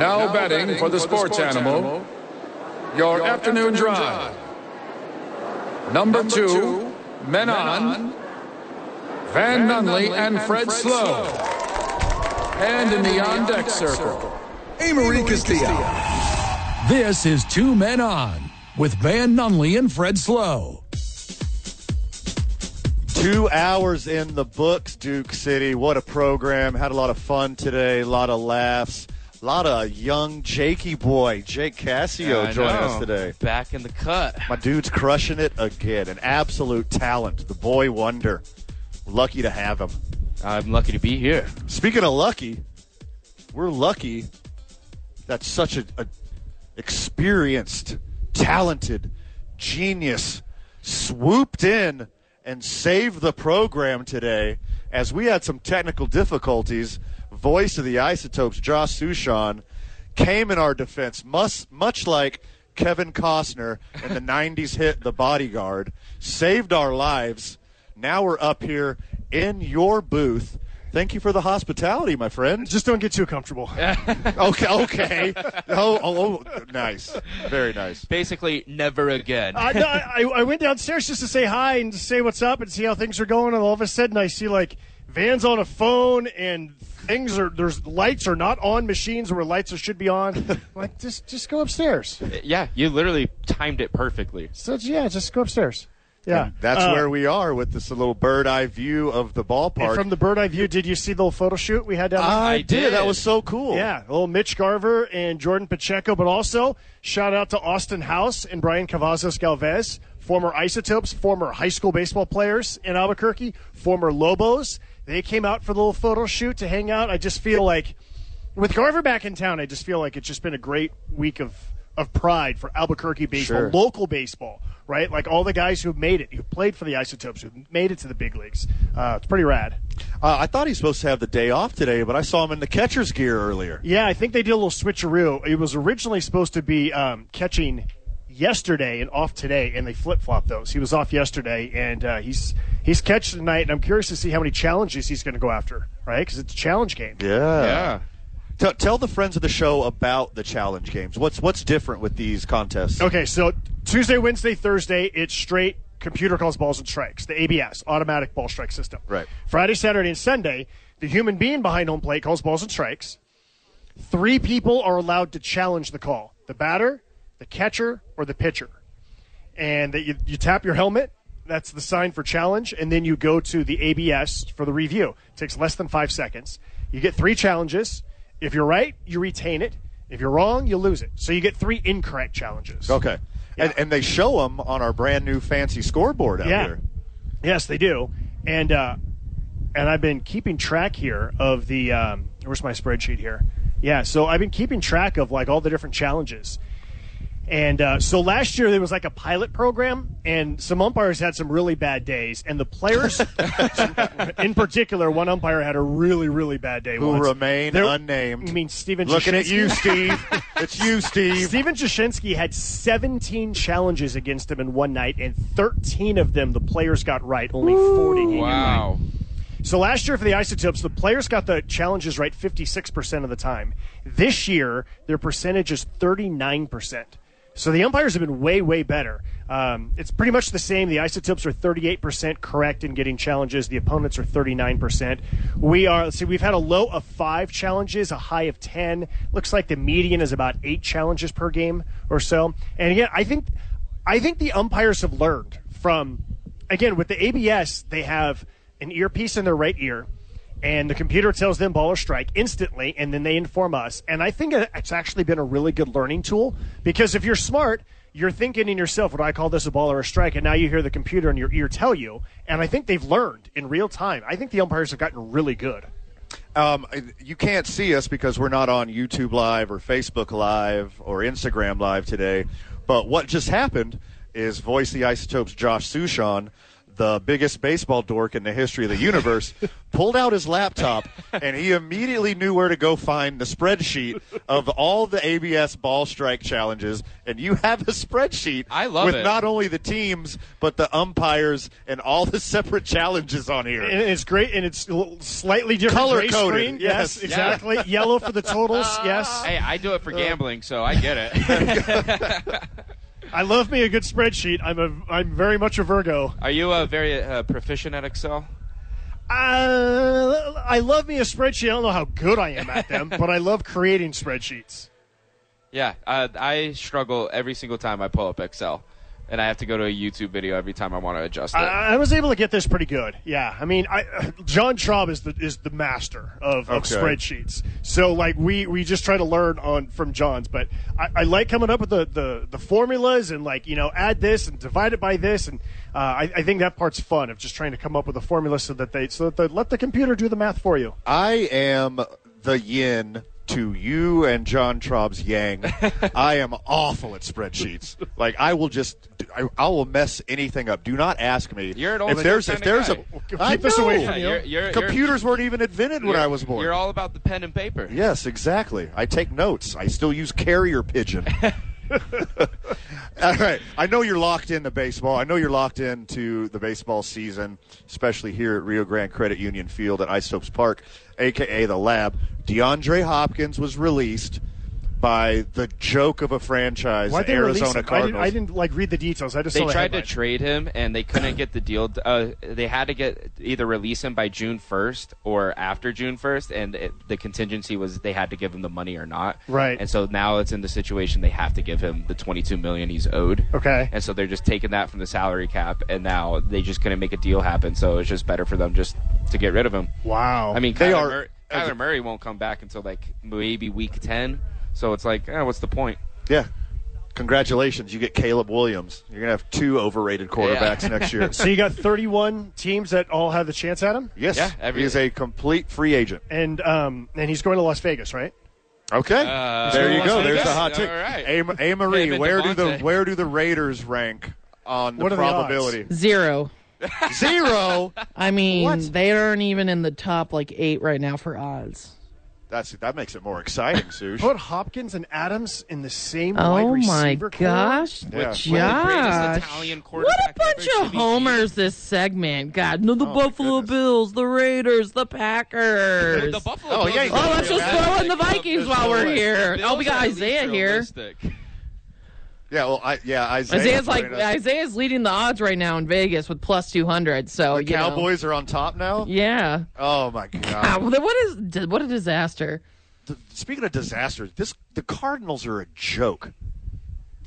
Now betting for the sports animal, your afternoon drive. Number two, men on, Van Nunley and Fred Slow. And in the on deck circle, Amory Castillo. This is Two Men On with Van Nunley and Fred Slow. Two hours in the books, Duke City. What a program. Had a lot of fun today, a lot of laughs. A lot of young Jakey boy, Jake Cassio, I joining know. us today. Back in the cut. My dude's crushing it again. An absolute talent. The boy wonder. Lucky to have him. I'm lucky to be here. Speaking of lucky, we're lucky that such a, a experienced, talented, genius swooped in and saved the program today as we had some technical difficulties. Voice of the Isotopes, Josh Suchon, came in our defense, much, much like Kevin Costner in the 90s hit The Bodyguard, saved our lives. Now we're up here in your booth. Thank you for the hospitality, my friend. Just don't get too comfortable. Okay, okay. Oh, oh, oh, nice. Very nice. Basically, never again. I, no, I, I went downstairs just to say hi and to say what's up and see how things are going, and all of a sudden I see like Van's on a phone and things are there's lights are not on machines where lights should be on. Like just just go upstairs. yeah, you literally timed it perfectly. So yeah, just go upstairs. Yeah, And that's Uh, where we are with this little bird eye view of the and ballpark. from the bird eye view, did you see the little photo shoot we had down there? I, I did. did. That was so cool. Yeah, little Mitch Garver and Jordan Pacheco, but also shout out to Austin House and Brian Cavazos Galvez, former Isotopes, former high school baseball players in Albuquerque, former Lobos. They came out for the little photo shoot to hang out. I just feel like, with Garver back in town, I just feel like it's just been a great week of, of pride for Albuquerque baseball, Sure. local baseball, right? Like all the guys who've made it, who played for the Isotopes, who made it to the big leagues. Uh, it's pretty rad. Uh, I thought he was supposed to have the day off today, but I saw him in the catcher's gear earlier. Yeah, I think they did a little switcheroo. It was originally supposed to be um, catching yesterday and off today, and they flip flop those. He was off yesterday, and uh, he's he's catching tonight. And I'm curious to see how many challenges he's going to go after, right? Because it's a challenge game. Yeah. Yeah. T- tell the friends of the show about the challenge games. What's what's different with these contests? Okay, so Tuesday, Wednesday, Thursday, it's straight computer calls balls and strikes, the ABS, automatic ball strike system. Right. Friday, Saturday, and Sunday, the human being behind home plate calls balls and strikes. Three people are allowed to challenge the call the batter, the catcher, or the pitcher. And that you, you tap your helmet. That's the sign for challenge. And then you go to the ABS for the review. It takes less than five seconds. You get three challenges. If you're right, you retain it. If you're wrong, you lose it. So you get three incorrect challenges. Okay. And, and they show them on our brand new fancy scoreboard out Yeah. here. Yes, they do. And uh, and I've been keeping track here of the um, where's my spreadsheet here? Yeah, so I've been keeping track of like all the different challenges. And uh, so last year there was like a pilot program, and some umpires had some really bad days, and the players, in particular, one umpire had a really really bad day. Who once. remain There- unnamed. I mean Steven? Looking at you, Steve. it's you, Steve. Steven Jashinsky had 17 challenges against him in one night, and 13 of them the players got right. Only 40 he got right. Wow. So last year for the Isotopes, the players got the challenges right 56% of the time. This year, their percentage is 39%. So the umpires have been way, way better. Um, it's pretty much the same. The Isotopes are 38% correct in getting challenges. The opponents are 39%. We are, let's see, we've had a low of five challenges, a high of 10. Looks like the median is about eight challenges per game or so. And again, I think, I think the umpires have learned from, again, with the ABS, they have an earpiece in their right ear, and the computer tells them ball or strike instantly, and then they inform us. And I think it's actually been a really good learning tool because if you're smart, you're thinking in yourself, would I call this a ball or a strike? And now you hear the computer in your ear tell you. And I think they've learned in real time. I think the umpires have gotten really good. Um, you can't see us because we're not on YouTube Live or Facebook Live or Instagram Live today. But what just happened is Voice the Isotopes Josh Suchon, the biggest baseball dork in the history of the universe, pulled out his laptop and he immediately knew where to go find the spreadsheet of all the ABS ball strike challenges. And you have a spreadsheet I love with it. not only the teams but the umpires and all the separate challenges on here. And it's great, and it's slightly different Color gray coded, yes. Yes, exactly. Yellow for the totals. Yes. Hey, I do it for gambling, so I get it. I love me a good spreadsheet. I'm a I'm very much a Virgo. Are you uh, very uh, proficient at Excel? Uh, I love me a spreadsheet. I don't know how good I am at them, but I love creating spreadsheets. Yeah, uh, I struggle every single time I pull up Excel, and I have to go to a YouTube video every time I want to adjust it. I, I was able to get this pretty good. Yeah, I mean, I, John Traub is the is the master of, of Okay. spreadsheets. So like we we just try to learn on from John's, but I, I like coming up with the, the the formulas and like you know add this and divide it by this, and uh, I, I think that part's fun of just trying to come up with a formula so that they so that they let the computer do the math for you. I am the yin to you and John Traub's yang. I am awful at spreadsheets. Like I will just, I, I will mess anything up. Do not ask me. You're an old if there's if there's guy. a Keep I this away from Yeah, you. you're, you're, you're- Computers weren't even invented when I was born. You're all about the pen and paper. Yes, exactly. I take notes. I still use carrier pigeon. All right. I know you're locked into baseball. I know you're locked into the baseball season, especially here at Rio Grande Credit Union Field at Isotopes Park, aka the Lab. DeAndre Hopkins was released by the joke of a franchise, Why'd the Arizona him? I Cardinals. didn't, I didn't like read the details. I just They saw the tried to trade him, and they couldn't get the deal. Uh, they had to get either release him by June 1st or after June 1st, and it, the contingency was they had to give him the money or not. Right. And so now it's in the situation they have to give him the 22 million he's owed. Okay. And so they're just taking that from the salary cap, and now they just couldn't make a deal happen. So it's just better for them just to get rid of him. Wow. I mean, They are- Murray, Kyler Murray won't come back until like maybe week 10. So it's like, eh, what's the point? yeah. Congratulations. You get Caleb Williams. You're going to have two overrated quarterbacks next year. so you got 31 teams that all have the chance at him, Yes. Yeah, every- he is a complete free agent. and um, and he's going to Las Vegas, right? Okay, Uh, there you Las go. There's Vegas. the hot take. All right. A, A. Marie, Him and where do the Davante. where do the Raiders rank on the What are the probability? Zero. Zero. I mean, What? they aren't even in the top like eight right now for odds. That's that makes it more exciting, Sush. Put Hopkins and Adams in the same oh wide Oh my receiver core? gosh, Yeah. Greatest Josh! Italian What a bunch ever should of be homers this segment. God, no, the Oh, Buffalo. Bills, the Raiders, the Packers. The Buffalo Oh, Bills yeah, is you got Oh, let's just throw in the Vikings while we're here. Oh, we got are at least Isaiah here. Yeah, well, I, yeah, Isaiah. Isaiah's like Isaiah's leading the odds right now in Vegas with plus two hundred. So the you know. Cowboys are on top now. Yeah. Oh my Ah, god! what is what a disaster. Speaking of disasters, this the Cardinals are a joke.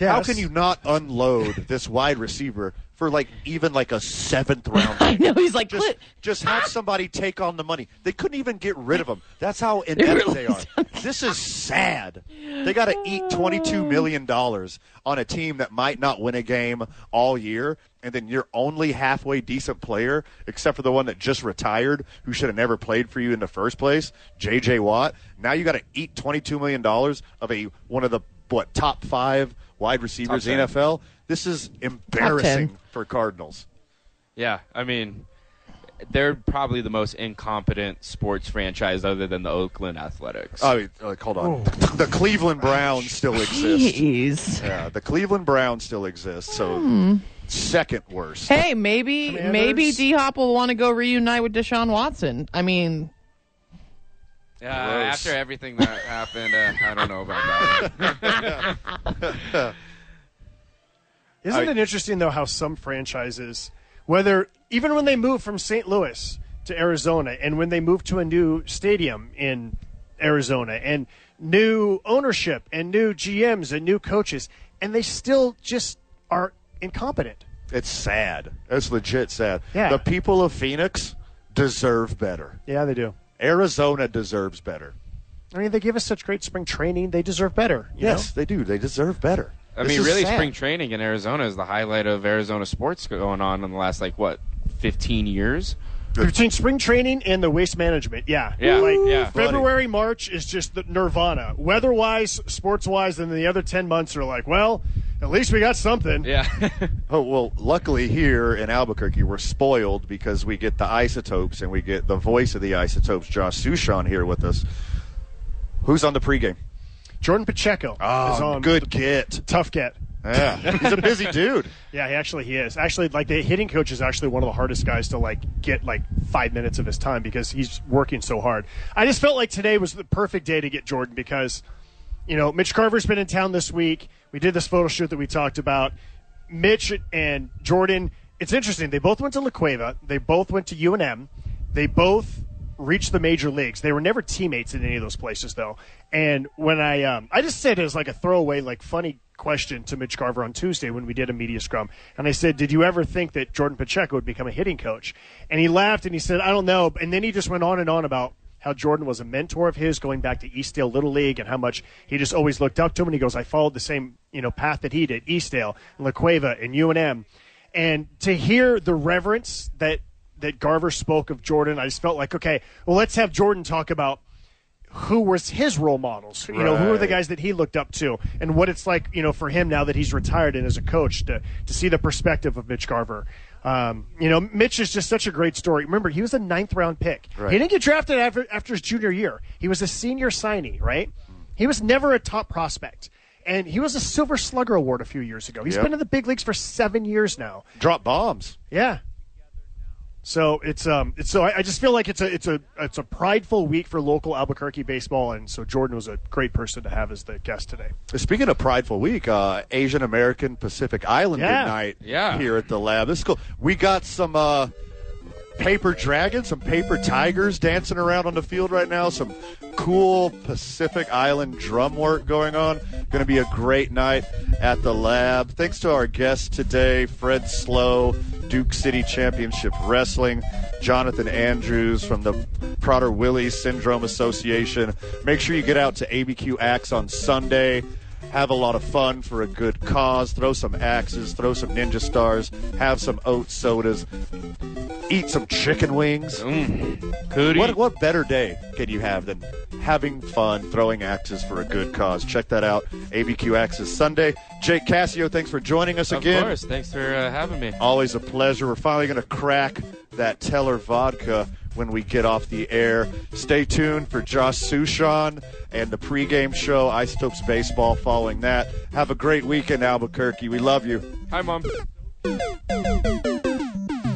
Yes. How can you not unload this wide receiver for like even like a seventh round? I know he's like just, just have somebody take on the money. They couldn't even get rid of him. That's how inept really they are. This is sad. They got to eat twenty-two million dollars on a team that might not win a game all year, and then your only halfway decent player, except for the one that just retired, who should have never played for you in the first place, J.J. Watt. Now you got to eat twenty-two million dollars of a one of the what top five wide receivers in the NFL. This is embarrassing for Cardinals. Yeah, I mean, they're probably the most incompetent sports franchise other than the Oakland Athletics. Oh, wait, like, hold on. Oh. The Cleveland Browns still exist. Jeez. Yeah, the Cleveland Browns still exist. So hmm. second worst. Hey, maybe Commanders? maybe D Hop will want to go reunite with Deshaun Watson. I mean, yeah, gross. after everything that happened, uh, I don't know about that. one. Isn't I- it interesting though how some franchises, whether even when they move from St. Louis to Arizona, and when they move to a new stadium in Arizona, and new ownership, and new GMs, and new coaches, and they still just are incompetent. It's sad. It's legit sad. Yeah. The people of Phoenix deserve better. Yeah, they do. Arizona deserves better. I mean, they give us such great spring training; they deserve better. you Yes, know? they do. They deserve better. I This mean, really, sad. spring training in Arizona is the highlight of Arizona sports going on in the last like what, fifteen years? Between spring training and the waste management. Yeah, Yeah, Like yeah. February, March is just the nirvana, weather-wise, sports-wise, and then the other ten months are like, well, At least we got something. Yeah. Oh well, luckily here in Albuquerque, we're spoiled because we get the isotopes and we get the voice of the isotopes, Josh Suchon, here with us. Who's on the pregame? Jordan Pacheco ah, is on Oh, good the get. tough get. Yeah, he's a busy dude. Yeah, he actually he is. Actually, like the hitting coach is actually one of the hardest guys to like get like five minutes of his time because he's working so hard. I just felt like today was the perfect day to get Jordan because, you know, Mitch Garver's been in town this week. We did this photo shoot that we talked about. Mitch and Jordan. It's interesting. They both went to La Cueva. They both went to UNM. They both reached the major leagues. They were never teammates in any of those places, though. And when I, um, I just said it as like a throwaway, like funny question to Mitch Garver on Tuesday when we did a media scrum, and I said, "Did you ever think that Jordan Pacheco would become a hitting coach?" And he laughed and he said, "I don't know." And then he just went on and on about how Jordan was a mentor of his going back to Eastdale Little League and how much he just always looked up to him. And he goes, I followed the same, you know, path that he did, Eastdale, and La Cueva, and UNM. And to hear the reverence that that Garver spoke of Jordan, I just felt like, okay, well, let's have Jordan talk about who was his role models. You know, who are the guys that he looked up to, and what it's like, you know, for him now that he's retired and as a coach to to see the perspective of Mitch Garver. Um, you know, Mitch is just such a great story. Remember, he was a ninth round pick. Right. He didn't get drafted after after his junior year. He was a senior signee, right? He was never a top prospect. And he was a Silver Slugger Award a few years ago. He's Yep. been in the big leagues for seven years now. Drop bombs. Yeah. So it's um it's so I, I just feel like it's a it's a it's a prideful week for local Albuquerque baseball, and so Jordan was a great person to have as the guest today. Speaking of Prideful Week, uh, Asian American Pacific Islander Yeah. night Yeah. here at the lab. This is cool. We got some uh, paper dragons, some paper tigers dancing around on the field right now. Some cool Pacific Island drum work going on. Going to be a great night at the lab. Thanks to our guest today, Fred Slow, Duke City Championship Wrestling, Jonathan Andrews from the Prader-Willi Syndrome Association. Make sure you get out to ABQ Axe on Sunday. Have a lot of fun for a good cause. Throw some axes, throw some ninja stars, have some oat sodas, eat some chicken wings. Cootie. What, what better day can you have than having fun throwing axes for a good cause? Check that out. ABQ Axes Sunday. Jake Cassio, thanks for joining us Of again. Of course. Thanks for uh, having me. Always a pleasure. We're finally going to crack that Teller vodka when we get off the air. Stay tuned for Josh Suchon and the pregame show, Isotopes Baseball, following that. Have a great weekend, Albuquerque. We love you. Hi, Mom.